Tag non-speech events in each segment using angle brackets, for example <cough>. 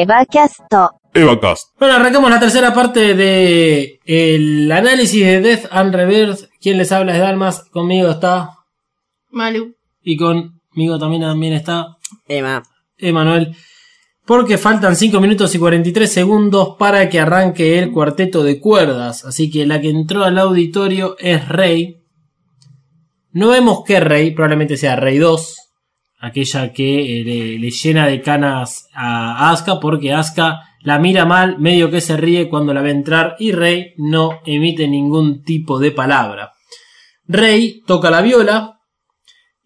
Evacast. Evacast. Bueno, arrancamos la tercera parte de el análisis de Death and Rebirth. Quien les habla es Dalmas, conmigo está Malu. Y conmigo también, también está Emma. Emanuel. Porque faltan 5 minutos y 43 segundos para que arranque el cuarteto de cuerdas. Así que la que entró al auditorio es Rey. No vemos que Rey, probablemente sea Rey 2. Aquella que eh, le, le llena de canas a Asuka porque Asuka la mira mal, medio que se ríe cuando la ve entrar y Rey no emite ningún tipo de palabra. Rey toca la viola,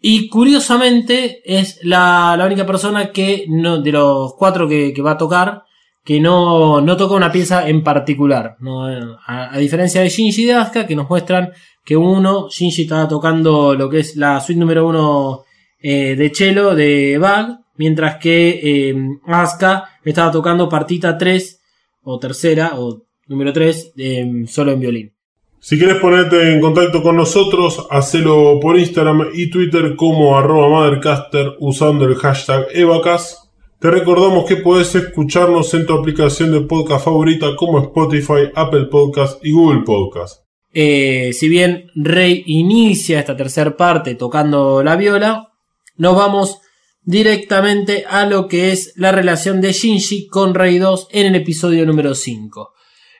y curiosamente es la, la única persona que no, de los cuatro que, que va a tocar que no, no toca una pieza en particular. ¿no? A, diferencia de Shinji y de Asuka que nos muestran que uno, Shinji estaba tocando lo que es la suite número uno eh, de cello de Bag, mientras que eh, Asuka estaba tocando partita 3 o tercera o número 3 eh, solo en violín. Si quieres ponerte en contacto con nosotros, hacelo por Instagram y Twitter como arroba Mothercaster usando el hashtag EvaCast. Te recordamos que puedes escucharnos en tu aplicación de podcast favorita como Spotify, Apple Podcast y Google Podcast. Eh, si bien Rey inicia esta tercera parte tocando la viola, nos vamos directamente a lo que es la relación de Shinji con Rey 2 en el episodio número 5.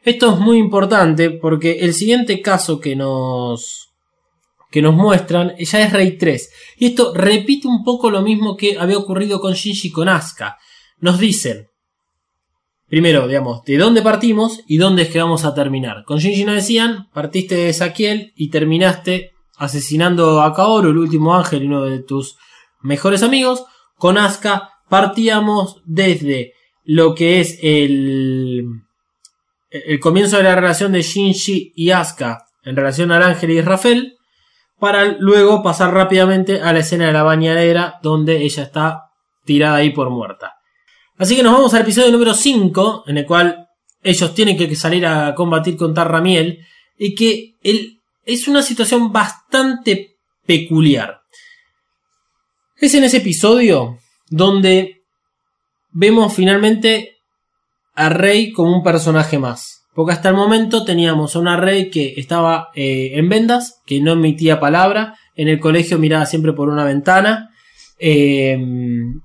Esto es muy importante porque el siguiente caso que nos que nos muestran ya es Rey 3 y esto repite un poco lo mismo que había ocurrido con Shinji con Asuka. Nos dicen primero, digamos, de dónde partimos y dónde es que vamos a terminar. Con Shinji nos decían, partiste de Saquiel y terminaste asesinando a Kaoru, el último ángel y uno de tus mejores amigos. Con Asuka partíamos desde lo que es el el comienzo de la relación de Shinji y Asuka en relación al ángel y Rafael, para luego pasar rápidamente a la escena de la bañadera donde ella está tirada ahí por muerta. Así que nos vamos al episodio número 5, en el cual ellos tienen que salir a combatir con Tarramiel, y que es una situación bastante peculiar. Es en ese episodio donde vemos finalmente a Rey como un personaje más. Porque hasta el momento teníamos a una Rey que estaba eh, en vendas, que no emitía palabra, en el colegio miraba siempre por una ventana, eh,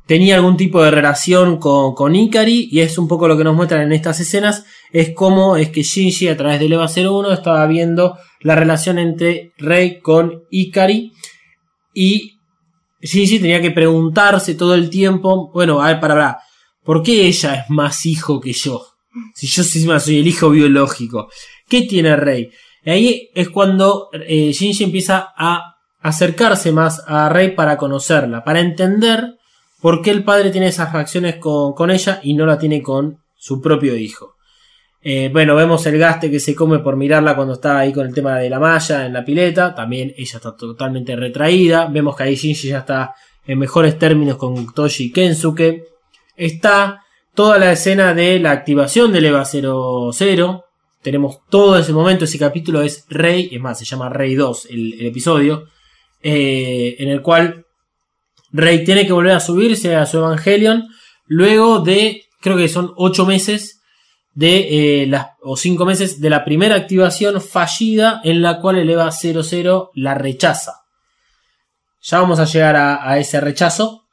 tenía algún tipo de relación con, con Ikari, y es un poco lo que nos muestran en estas escenas, es como es que Shinji a través del EVA 01 estaba viendo la relación entre Rey con Ikari, y Shinji tenía que preguntarse todo el tiempo, bueno, a ver, para, para, ¿Por qué ella es más hijo que yo? Si yo soy el hijo biológico. ¿Qué tiene Rey? Y ahí es cuando eh, Shinji empieza a acercarse más a Rey para conocerla, para entender por qué el padre tiene esas reacciones con, con ella y no la tiene con su propio hijo. Eh, bueno, vemos el gaste que se come por mirarla cuando está ahí con el tema de la malla en la pileta. También ella está totalmente retraída. Vemos que ahí Shinji ya está en mejores términos con Toshi y Kensuke está toda la escena de la activación del EVA 00. Tenemos todo ese momento, ese capítulo es Rey, es más, se llama Rey 2 el, episodio, eh, en el cual Rey tiene que volver a subirse a su Evangelion luego de, creo que son 8 meses de eh, las, o 5 meses de la primera activación fallida en la cual el EVA 00 la rechaza. Ya vamos a llegar a, a ese rechazo,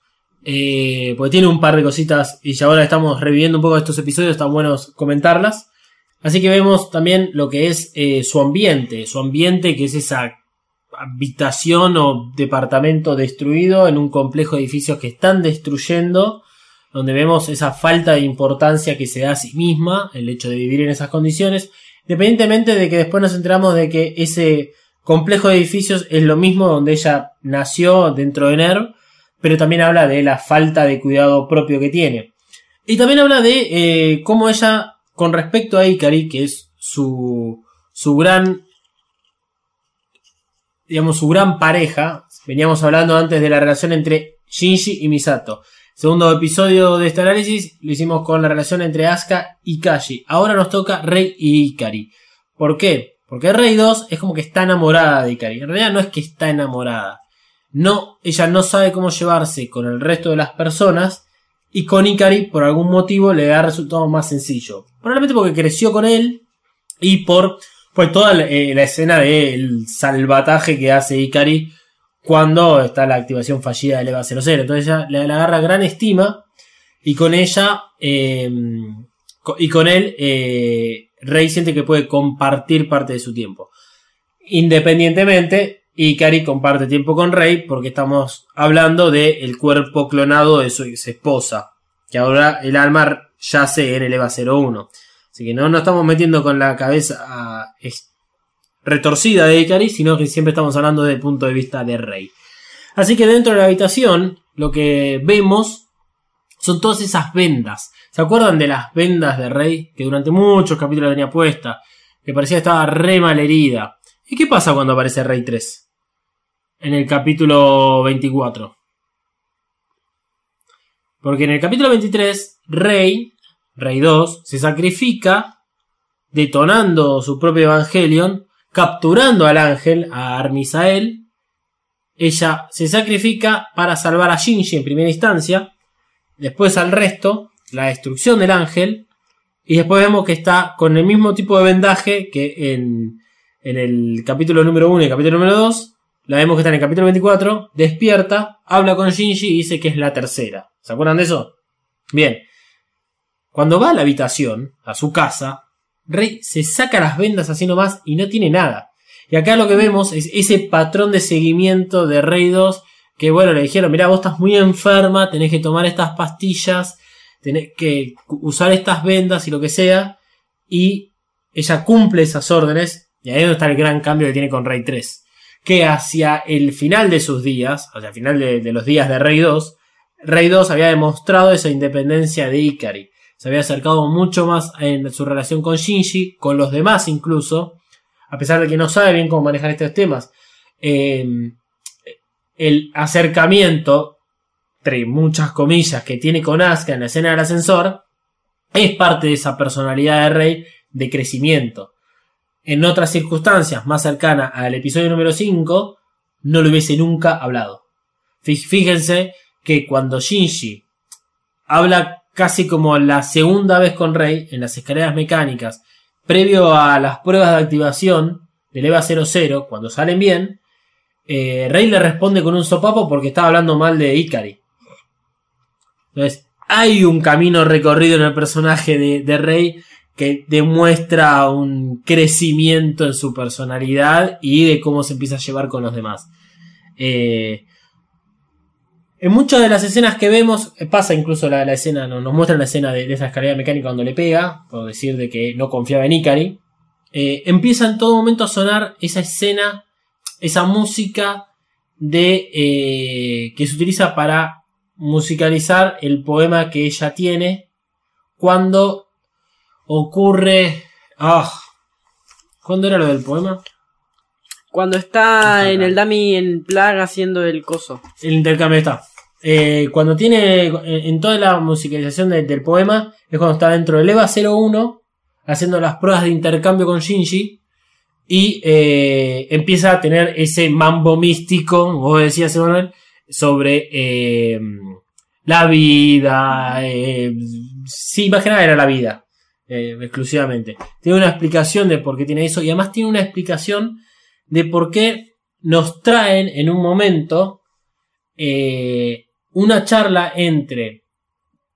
eh, porque tiene un par de cositas y ya ahora estamos reviviendo un poco estos episodios, están buenos comentarlas. Así que vemos también lo que es eh, su ambiente, su ambiente que es esa habitación o departamento destruido en un complejo de edificios que están destruyendo, donde vemos esa falta de importancia que se da a sí misma, el hecho de vivir en esas condiciones, independientemente de que después nos enteramos de que ese complejo de edificios es lo mismo donde ella nació dentro de NERV, pero también habla de la falta de cuidado propio que tiene. Y también habla de eh, cómo ella, con respecto a Ikari, que es su, su gran, digamos, su gran pareja, veníamos hablando antes de la relación entre Shinji y Misato. Segundo episodio de este análisis lo hicimos con la relación entre Asuka y Kashi. Ahora nos toca Rey y Ikari. ¿Por qué? Porque Rey 2 es como que está enamorada de Ikari. En realidad no es que está enamorada no, ella no sabe cómo llevarse con el resto de las personas Y con Ikari, por algún motivo, le ha resultado más sencillo. Probablemente porque creció con él y por pues toda la, eh, la escena del salvataje que hace Ikari cuando está la activación fallida del EVA 00. Entonces ella le, agarra gran estima y con ella eh, y con él eh, Rey siente que puede compartir parte de su tiempo. Independientemente, Ikari comparte tiempo con Rey porque estamos hablando del cuerpo clonado de su ex esposa, que ahora el alma yace en el EVA 01. Así que no nos estamos metiendo con la cabeza retorcida de Ikari, sino que siempre estamos hablando desde el punto de vista de Rey. Así que dentro de la habitación, lo que vemos son todas esas vendas. ¿Se acuerdan de las vendas de Rey? Que durante muchos capítulos tenía puesta. Que parecía que estaba re mal herida. ¿Y qué pasa cuando aparece Rey 3? En el capítulo 24. Porque en el capítulo 23, Rey, Rey 2, se sacrifica detonando su propio Evangelion, capturando al ángel, a Armisael. Ella se sacrifica para salvar a Shinji en primera instancia, después al resto, la destrucción del ángel, y después vemos que está con el mismo tipo de vendaje que en, en el capítulo número 1 y el capítulo número 2. La vemos que está en el capítulo 24, despierta, habla con Shinji y dice que es la tercera. ¿Se acuerdan de eso? Bien. Cuando va a la habitación, a su casa, Rey se saca las vendas así nomás y no tiene nada. Y acá lo que vemos es ese patrón de seguimiento de Rey 2 que bueno, le dijeron, mira, vos estás muy enferma, tenés que tomar estas pastillas, tenés que usar estas vendas y lo que sea. Y ella cumple esas órdenes. Y ahí es donde está el gran cambio que tiene con Rey 3. Que hacia el final de sus días, hacia el final de, los días de Rey 2, Rey 2 había demostrado esa independencia de Ikari. Se había acercado mucho más en su relación con Shinji, con los demás incluso, a pesar de que no sabe bien cómo manejar estos temas. Eh, el acercamiento, entre muchas comillas, que tiene con Asuka en la escena del ascensor, es parte de esa personalidad de Rey de crecimiento. En otras circunstancias más cercanas al episodio número 5, no lo hubiese nunca hablado. Fí- Fíjense que cuando Shinji habla casi como la segunda vez con Rey en las escaleras mecánicas, previo a las pruebas de activación del EVA 00, cuando salen bien, eh, Rey le responde con un sopapo porque estaba hablando mal de Ikari. Entonces, hay un camino recorrido en el personaje de, de Rey que demuestra un crecimiento en su personalidad y de cómo se empieza a llevar con los demás. Eh, en muchas de las escenas que vemos, eh, pasa incluso la, la escena, no- nos muestran la escena de, de esa escalera mecánica cuando le pega, por decir de que no confiaba en Ikari. Eh, empieza en todo momento a sonar esa escena, esa música de eh, que se utiliza para musicalizar el poema que ella tiene cuando ocurre. Ah, ¿Cuándo era lo del poema? Cuando está en el dummy en plaga haciendo el coso. El intercambio está. Eh, cuando tiene. En en toda la musicalización de- del poema. Es cuando está dentro del EVA 01. Haciendo las pruebas de intercambio con Shinji. Y eh, empieza a tener ese mambo místico. Vos decías, Emanuel. Sobre eh, la vida. Eh, sí, más que nada era la vida. eh, exclusivamente. Tiene una explicación de por qué tiene eso. Y además tiene una explicación de por qué nos traen en un momento eh, una charla entre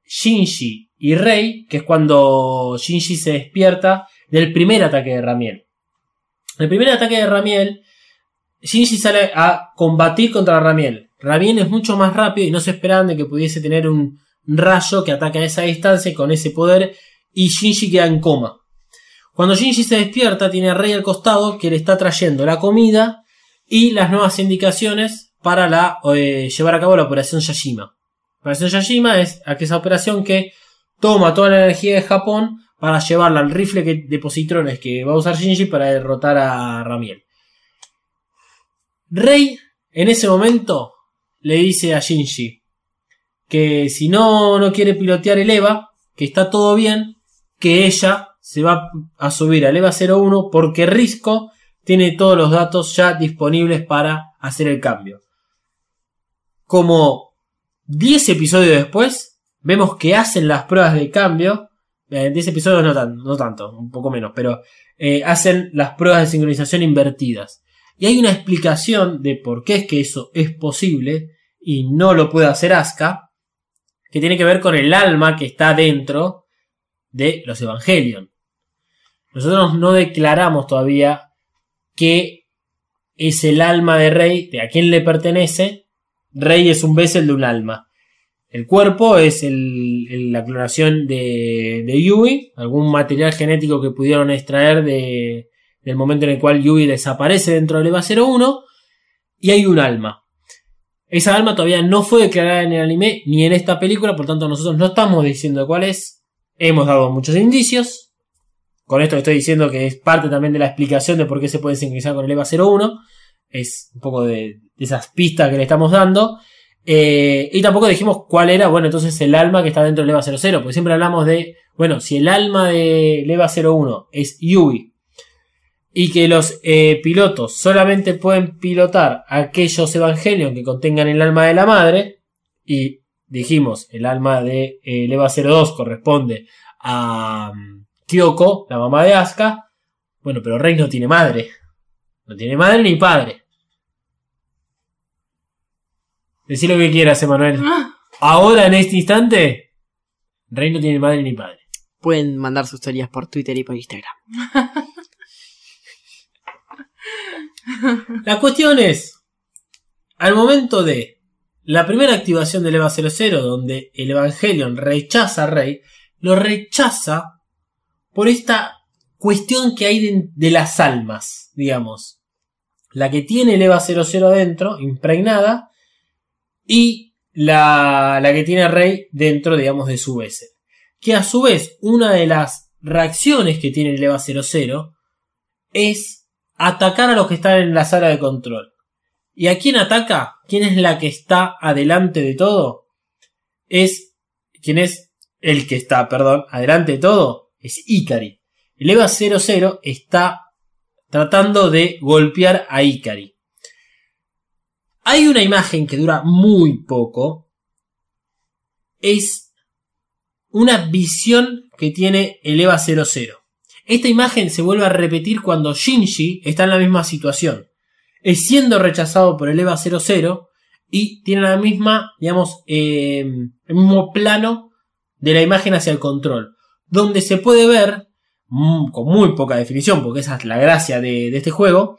Shinji y Rei, que es cuando Shinji se despierta del primer ataque de Ramiel. El primer ataque de Ramiel, Shinji sale a combatir contra Ramiel. Ramiel es mucho más rápido y no se esperaban de que pudiese tener un rayo que ataque a esa distancia con ese poder y Shinji queda en coma. Cuando Shinji se despierta, tiene a Rey al costado que le está trayendo la comida y las nuevas indicaciones para la, eh, llevar a cabo la operación Yashima. La operación Yashima es aquella operación que toma toda la energía de Japón para llevarla al rifle de positrones que va a usar Shinji para derrotar a Ramiel. Rey, en ese momento, le dice a Shinji que si no, no quiere pilotear el EVA, que está todo bien, que ella se va a subir al EVA 01 porque Risco tiene todos los datos ya disponibles para hacer el cambio. Como 10 episodios después, vemos que hacen las pruebas de cambio. En 10 episodios no, tan- no tanto, un poco menos, pero eh, hacen las pruebas de sincronización invertidas. Y hay una explicación de por qué es que eso es posible y no lo puede hacer Asuka, que tiene que ver con el alma que está dentro de los Evangelion. Nosotros no declaramos todavía qué es el alma de Rey, de a quién le pertenece. Rey es un Bessel de un alma. El cuerpo es el- la clonación de, de Yui, algún material genético que pudieron extraer de, del momento en el cual Yui desaparece dentro del EVA 01, y hay un alma. Esa alma todavía no fue declarada en el anime ni en esta película, por tanto nosotros no estamos diciendo cuál es. Hemos dado muchos indicios. Con esto estoy diciendo que es parte también de la explicación de por qué se puede sincronizar con el EVA 01. Es un poco de, de esas pistas que le estamos dando. Eh, y tampoco dijimos cuál era, bueno, entonces el alma que está dentro del EVA 00, porque siempre hablamos de, bueno, si el alma del EVA 01 es Yui y que los eh, pilotos solamente pueden pilotar aquellos evangelios que contengan el alma de la madre, y dijimos, el alma de eh, el EVA 02 corresponde a mm, Kyoko, la mamá de Asuka, bueno, pero Rey no tiene madre, no tiene madre ni padre. Decí lo que quieras, Emanuel. Ahora, en este instante, Rey no tiene madre ni padre. Pueden mandar sus teorías por Twitter y por Instagram. La cuestión es, al momento de la primera activación del EVA 00, donde el Evangelion rechaza a Rey, lo rechaza por esta cuestión que hay de, de las almas, digamos. La que tiene el EVA 00 adentro, impregnada, y la, la que tiene Rey dentro, digamos, de su vez. Que a su vez, una de las reacciones que tiene el EVA 00 es atacar a los que están en la sala de control. ¿Y a quién ataca? ¿Quién es la que está adelante de todo? Es. ¿Quién es el que está, perdón, adelante de todo? Es Ikari. El EVA 00 está tratando de golpear a Ikari. Hay una imagen que dura muy poco. Es una visión que tiene el EVA 00. Esta imagen se vuelve a repetir cuando Shinji está en la misma situación. Es siendo rechazado por el EVA 00 y tiene la misma, digamos, eh, el mismo plano de la imagen hacia el control. Donde se puede ver, mm, con muy poca definición, porque esa es la gracia de, de este juego,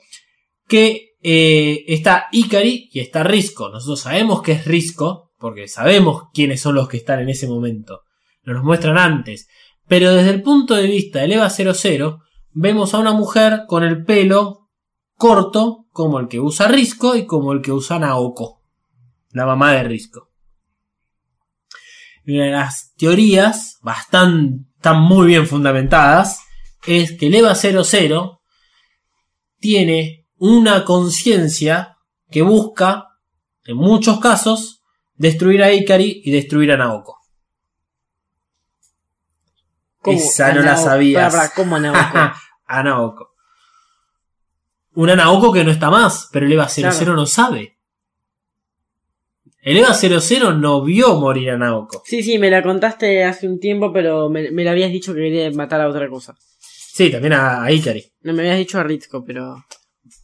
que eh, está Ikari y está Risco. Nosotros sabemos que es Risco, porque sabemos quiénes son los que están en ese momento. Nos los muestran antes. Pero desde el punto de vista del EVA 00, vemos a una mujer con el pelo corto, como el que usa Risco y como el que usa Naoko, la mamá de Risco. Una de las teorías, bastante, muy bien fundamentadas, es que el EVA 00 tiene una conciencia que busca, en muchos casos, destruir a Ikari y destruir a Naoko. Esa no la sabías. Pará, pará, ¿cómo Naoko? <laughs> a Naoko. Una Naoko que no está más, pero el EVA 00 Claro. no sabe. El EVA 00 no vio morir a Naoko. sí, sí, me la contaste hace un tiempo, pero me, me la habías dicho que quería matar a otra cosa. Sí, también a, a Ikari. No me habías dicho a Ritsko, pero.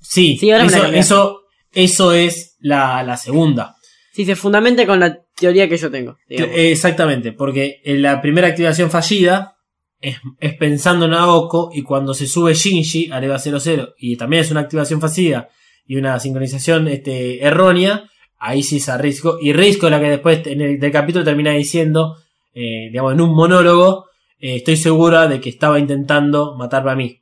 Sí, Sí, ahora me la eso, eso, es la, la segunda. Sí, se fundamente con la teoría que yo tengo. digamos. Eh, Exactamente, porque en la primera activación fallida es, es pensando en Naoko y cuando se sube Shinji al EVA 00 y también es una activación fallida y una sincronización este, errónea, ahí sí es a Risco. Y Risco la que después en el del capítulo termina diciendo, eh, digamos, en un monólogo, eh, estoy segura de que estaba intentando matarme a mí.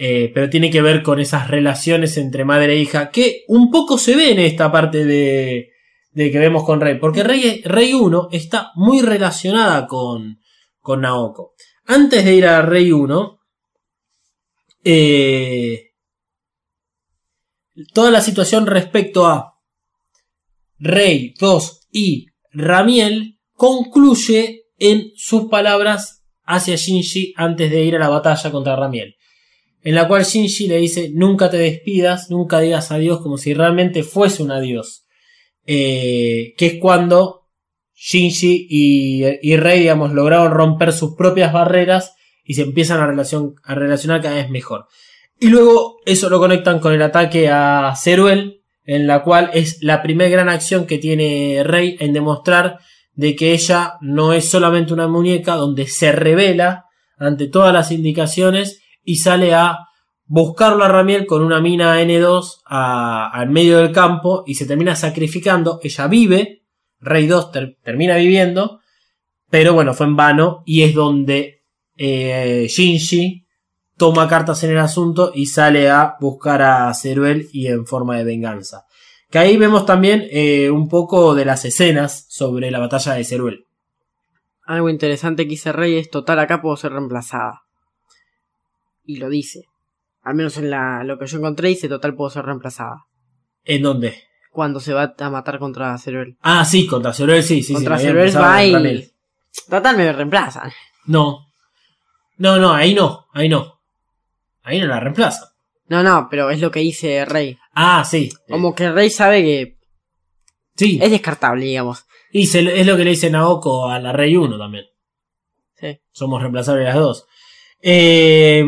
Eh, pero tiene que ver con esas relaciones entre madre e hija que un poco se ve en esta parte de, de que vemos con Rey. Porque Rey, Rey 1 está muy relacionada con, con Naoko. Antes de ir a Rey 1, eh, toda la situación respecto a Rey 2 y Ramiel concluye en sus palabras hacia Shinji antes de ir a la batalla contra Ramiel. En la cual Shinji le dice, nunca te despidas, nunca digas adiós como si realmente fuese un adiós. Eh, que es cuando Shinji y, y Rei, digamos, lograron romper sus propias barreras y se empiezan a, a relacionar cada vez mejor. Y luego eso lo conectan con el ataque a Ceruel, en la cual es la primera gran acción que tiene Rey en demostrar de que ella no es solamente una muñeca, donde se revela ante todas las indicaciones y sale a buscarlo a Ramiel con una mina N2 a- al medio del campo y se termina sacrificando. Ella vive, Rey 2 ter- termina viviendo, pero bueno, fue en vano y es donde eh, Shinji toma cartas en el asunto y sale a buscar a Ceruel y en forma de venganza. Que ahí vemos también eh, un poco de las escenas sobre la batalla de Ceruel. Algo interesante que dice Rey es total acá puedo ser reemplazada. Y lo dice. Al menos en la, lo que yo encontré dice total puedo ser reemplazada. ¿En dónde? Cuando se va a matar contra Ceruel. Ah, sí, contra Ceruel sí, sí. contra sí, Ceruel va y... Total me reemplazan. No. No, no, ahí no, ahí no. Ahí no la reemplaza. No, no, pero es lo que dice Rey. Ah, sí. Como que Rey sabe que Sí. es descartable, digamos. Y se- es lo que le dice Naoko a la Rey 1 también. Sí. Somos reemplazables las dos. Eh,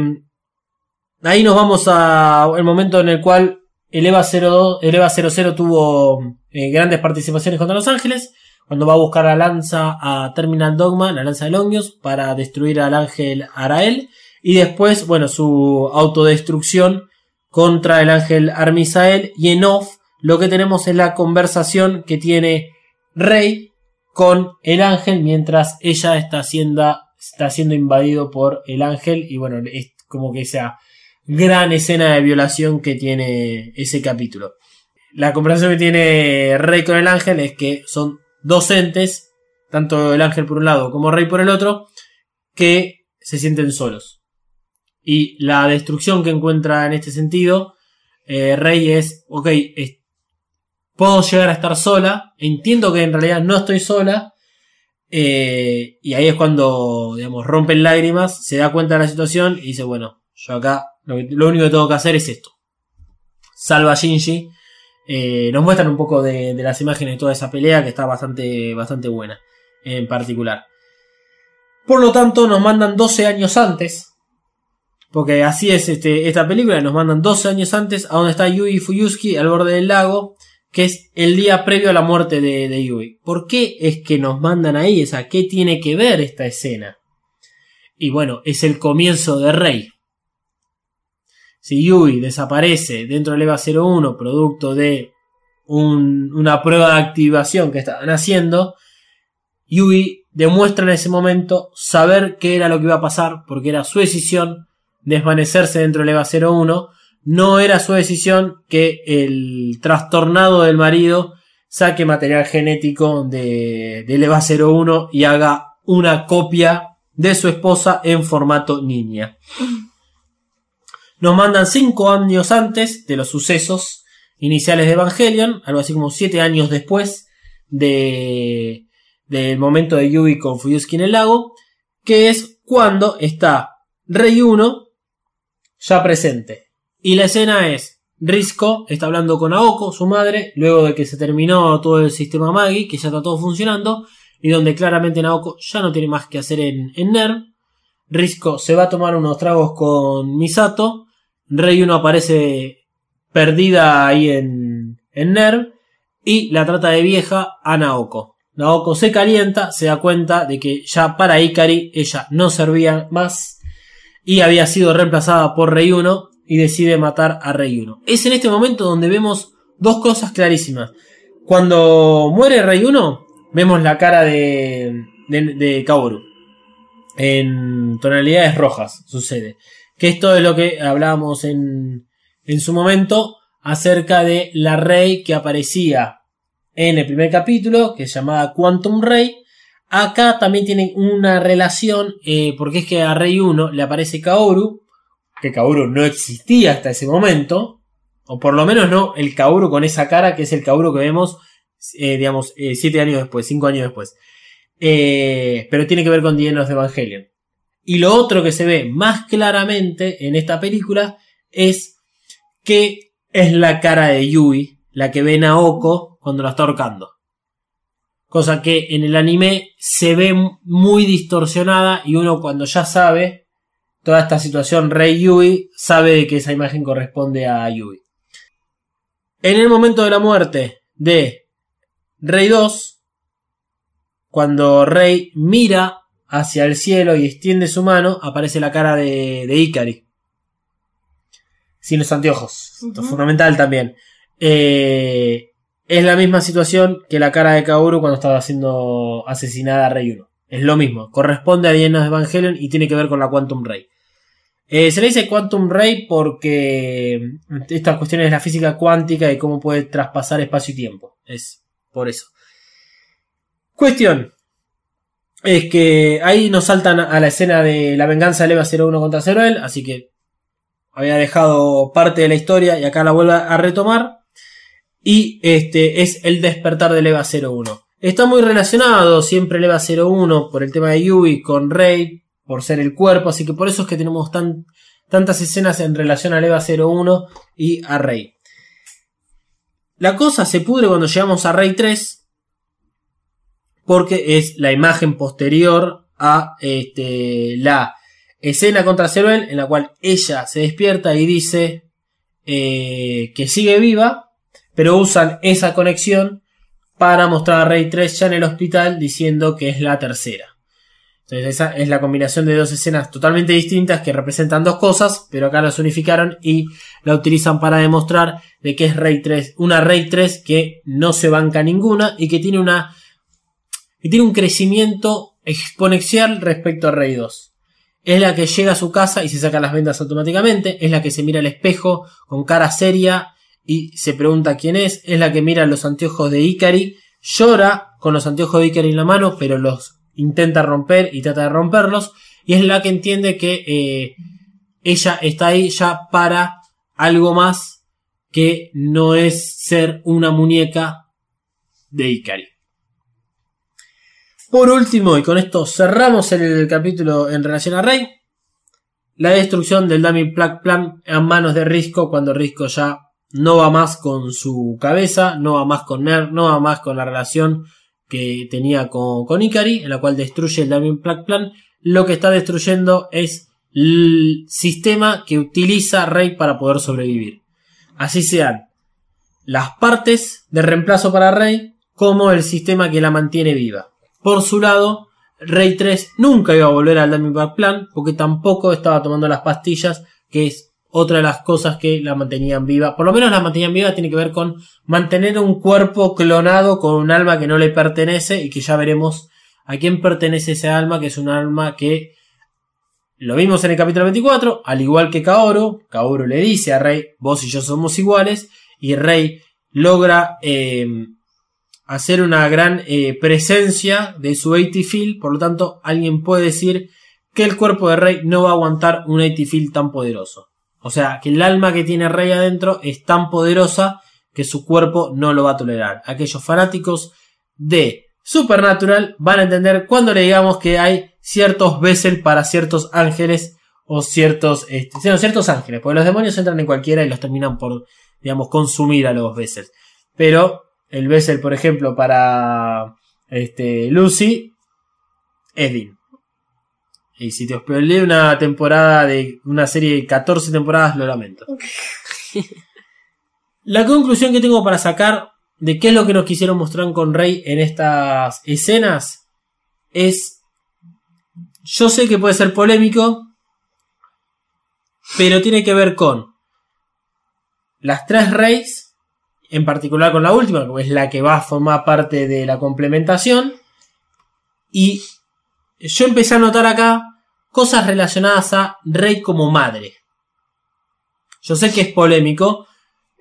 ahí nos vamos a el momento en el cual el EVA 02, el EVA 00 tuvo eh, grandes participaciones contra Los Ángeles. Cuando va a buscar la lanza a Terminal Dogma, la lanza de Longios, para destruir al ángel Arael. Y después, bueno, su autodestrucción contra el ángel Armisael. Y en off, lo que tenemos es la conversación que tiene Rey con el ángel mientras ella está siendo, está siendo invadido por el ángel. Y bueno, es como que esa gran escena de violación que tiene ese capítulo. La conversación que tiene Rey con el ángel es que son docentes, tanto el ángel por un lado como Rey por el otro, que se sienten solos. Y la destrucción que encuentra en este sentido, eh, Rey es, ok, puedo llegar a estar sola, entiendo que en realidad no estoy sola, eh, y ahí es cuando, digamos, rompen lágrimas, se da cuenta de la situación y dice, bueno, yo acá lo, único que tengo que hacer es esto. Salva a Shinji. Eh, nos muestran un poco de, las imágenes de toda esa pelea que está bastante, bastante buena en particular. Por lo tanto, nos mandan 12 años antes. Porque así es este, esta película. Nos mandan 12 años antes a donde está Yui Fuyuski al borde del lago. Que es el día previo a la muerte de, Yui. ¿Por qué es que nos mandan ahí? O ¿qué tiene que ver esta escena? Y bueno, es el comienzo de Rey. Si Yui desaparece dentro del EVA 01 producto de un- una prueba de activación que estaban haciendo, Yui demuestra en ese momento saber qué era lo que iba a pasar porque era su decisión desvanecerse dentro del EVA 01. No era su decisión que el trastornado del marido saque material genético de, del EVA 01 y haga una copia de su esposa en formato niña. Nos mandan 5 años antes de los sucesos iniciales de Evangelion, algo así como 7 años después de, del momento de Yui con Fuyuski en el lago, que es cuando está Rey 1 ya presente. Y la escena es, Risco está hablando con Aoko, su madre, luego de que se terminó todo el sistema Magi, que ya está todo funcionando, y donde claramente Naoko ya no tiene más que hacer en, en NERV. Risco se va a tomar unos tragos con Misato. Rey 1 aparece perdida ahí en, en NERV. Y la trata de vieja a Naoko. Naoko se calienta, se da cuenta de que ya para Ikari ella no servía más. Y había sido reemplazada por Rey 1. Y decide matar a Rey 1. Es en este momento donde vemos dos cosas clarísimas. Cuando muere Rey 1, vemos la cara de, de, de Kaoru. En tonalidades rojas sucede. Que esto es lo que hablábamos en, en su momento acerca de la Rey que aparecía en el primer capítulo, que se llamaba Quantum Rey. Acá también tienen una relación, eh, porque es que a Rey 1 le aparece Kaoru, que Kaoru no existía hasta ese momento, o por lo menos no el Kaoru con esa cara, que es el Kaoru que vemos, eh, digamos, 7 años después, 5 años después. Eh, pero tiene que ver con Dienos de Evangelion. Y lo otro que se ve más claramente en esta película es que es la cara de Yui, la que ve Naoko cuando la está ahorcando. Cosa que en el anime se ve muy distorsionada y uno cuando ya sabe toda esta situación Rey Yui sabe que esa imagen corresponde a Yui. En el momento de la muerte de Rey 2, cuando Rey mira hacia el cielo y extiende su mano, aparece la cara de, de Ikari. Sin los anteojos. Esto es fundamental también. Eh, es la misma situación que la cara de Kaoru cuando estaba siendo asesinada a Rey 1. Es lo mismo. Corresponde a Dienas de Evangelion y tiene que ver con la Quantum Ray. Eh, se le dice Quantum Ray porque estas cuestiones de la física cuántica y cómo puede traspasar espacio y tiempo. Es por eso. Cuestión. Es que ahí nos saltan a la escena de la venganza de Eva 01 contra Zeroel, así que había dejado parte de la historia y acá la vuelve a retomar. Y este es el despertar de Eva 01. Está muy relacionado siempre el Eva 01 por el tema de Yui con Rey, por ser el cuerpo, así que por eso es que tenemos tan, tantas escenas en relación a Eva 01 y a Rey. La cosa se pudre cuando llegamos a Rey 3, porque es la imagen posterior a este, la escena contra Ceruel en la cual ella se despierta y dice eh, que sigue viva, pero usan esa conexión para mostrar a Rey 3 ya en el hospital diciendo que es la tercera. Entonces esa es la combinación de dos escenas totalmente distintas que representan dos cosas, pero acá las unificaron y la utilizan para demostrar de que es Rey 3, una Rey 3 que no se banca ninguna y que tiene una y tiene un crecimiento exponencial respecto a Rey 2. Es la que llega a su casa y se saca las vendas automáticamente, es la que se mira al espejo con cara seria y se pregunta quién es, es la que mira los anteojos de Ikari, llora con los anteojos de Ikari en la mano, pero los intenta romper y trata de romperlos, y es la que entiende que eh, ella está ahí ya para algo más que no es ser una muñeca de Ikari. Por último, y con esto cerramos el capítulo en relación a Rey, la destrucción del Dummy Plug Plan en manos de Risco cuando Risco ya no va más con su cabeza, no va más con Ner, no va más con la relación que tenía con, con en la cual destruye el Dummy Plug Plan. Lo que está destruyendo es el sistema que utiliza Rey para poder sobrevivir. Así sean las partes de reemplazo para Rey como el sistema que la mantiene viva. Por su lado, Rey 3 nunca iba a volver al Dummy Back Plan porque tampoco estaba tomando las pastillas, que es otra de las cosas que la mantenían viva. Por lo menos la mantenían viva tiene que ver con mantener un cuerpo clonado con un alma que no le pertenece y que ya veremos a quién pertenece ese alma, que es un alma que lo vimos en el capítulo 24, al igual que Kaoru, Kaoru le dice a Rey, vos y yo somos iguales, y Rey logra eh, hacer una gran eh, presencia de su 80 field, por lo tanto alguien puede decir que el cuerpo de Rey no va a aguantar un 80 field tan poderoso. O sea, que el alma que tiene Rey adentro es tan poderosa que su cuerpo no lo va a tolerar. Aquellos fanáticos de Supernatural van a entender cuando le digamos que hay ciertos Bessel para ciertos ángeles o ciertos, este, ciertos ángeles, porque los demonios entran en cualquiera y los terminan por, digamos, consumir a los Bessel. Pero el Bessel, por ejemplo, para este, Lucy, Edwin. Y si te hospedé una temporada de una serie de 14 temporadas, lo lamento. <laughs> La conclusión que tengo para sacar de qué es lo que nos quisieron mostrar con Rey en estas escenas es. Yo sé que puede ser polémico, pero tiene que ver con las tres Reyes en particular con la última, que es la que va a formar parte de la complementación. Y yo empecé a notar acá cosas relacionadas a Rey como madre. Yo sé que es polémico.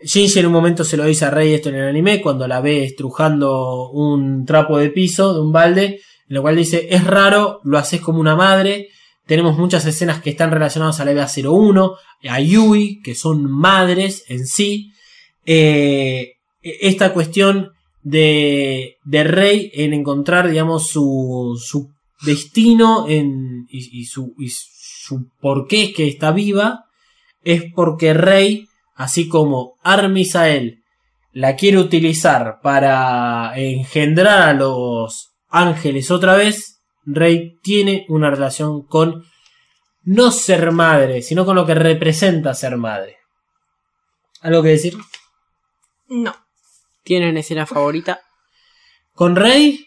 Shinji en un momento se lo dice a Rey esto en el anime, cuando la ve estrujando un trapo de piso de un balde, en lo cual dice, es raro, lo haces como una madre. Tenemos muchas escenas que están relacionadas a la EVA 01, a Yui, que son madres en sí. Eh, esta cuestión de, de, Rey en encontrar, digamos, su, su destino en, y, su, y su por qué es que está viva, es porque Rey, así como Armisael la quiere utilizar para engendrar a los ángeles otra vez, Rey tiene una relación con no ser madre, sino con lo que representa ser madre. ¿Algo que decir? No. ¿Tienen escena favorita? Con Rey.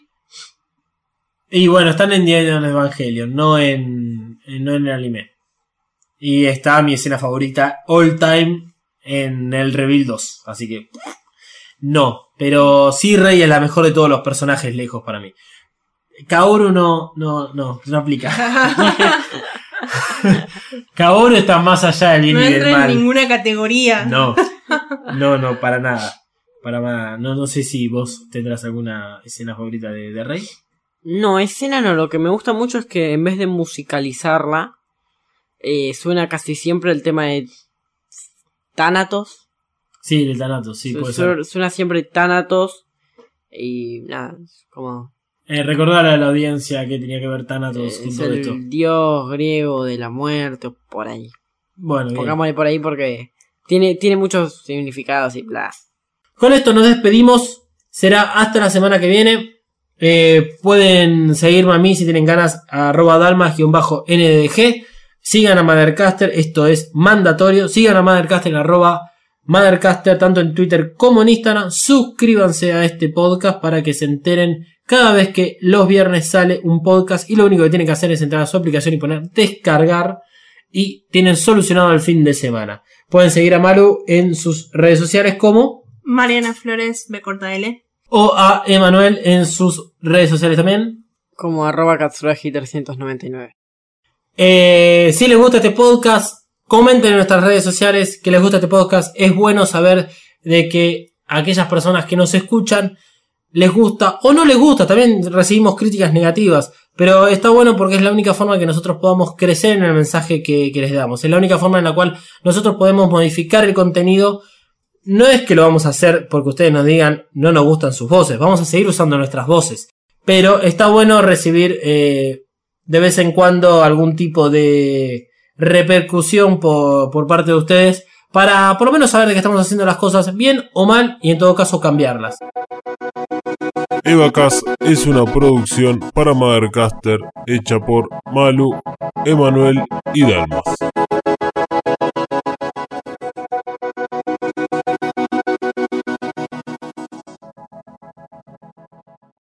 Y bueno, están en Diario del Evangelion, no en, en- no en el anime. Y está mi escena favorita all time en el Reveal 2. Así que. No. Pero sí, Rey es la mejor de todos los personajes lejos para mí. Kaoru no, no, no, no aplica. <laughs> <laughs> Kaoru está más allá del bien No y del entra en mal. ninguna categoría. No, <laughs> no, no, para nada. Para nada. No, no sé si vos tendrás alguna escena favorita de, de Rey. No, escena no. Lo que me gusta mucho es que en vez de musicalizarla, eh, suena casi siempre el tema de Thanatos. Sí, el Thanatos, sí, Su- puede ser. Suena siempre Thanatos. Y nada, es como. Eh, recordar a la audiencia que tenía que ver Thanatos eh, con es todo el esto. dios griego de la muerte o por ahí. Bueno. Pongámosle por ahí porque tiene, tiene muchos significados y bla. Con esto nos despedimos. Será hasta la semana que viene. Eh, pueden seguirme a mí si tienen ganas. Arroba dalmas-ndg. Sigan a Mothercaster. Esto es mandatorio. Sigan a Mothercaster. Arroba Mothercaster. Tanto en Twitter como en Instagram. Suscríbanse a este podcast para que se enteren cada vez que los viernes sale un podcast. Y lo único que tienen que hacer es entrar a su aplicación y poner descargar. Y tienen solucionado el fin de semana. Pueden seguir a Malu en sus redes sociales como Mariana Flores, B corta L. o a Emanuel en sus redes sociales también. Como arroba Katsuragi399. Eh, si les gusta este podcast, comenten en nuestras redes sociales que les gusta este podcast. Es bueno saber de que aquellas personas que nos escuchan les gusta o no les gusta. También recibimos críticas negativas. Pero está bueno porque es la única forma que nosotros podamos crecer en el mensaje que, les damos. Es la única forma en la cual nosotros podemos modificar el contenido. No es que lo vamos a hacer porque ustedes nos digan no nos gustan sus voces. Vamos a seguir usando nuestras voces. Pero está bueno recibir eh, de vez en cuando algún tipo de repercusión por, por parte de ustedes para por lo menos saber de que estamos haciendo las cosas bien o mal y en todo caso cambiarlas. Evacast es una producción para Mothercaster hecha por Malu, Emanuel y Dalmas.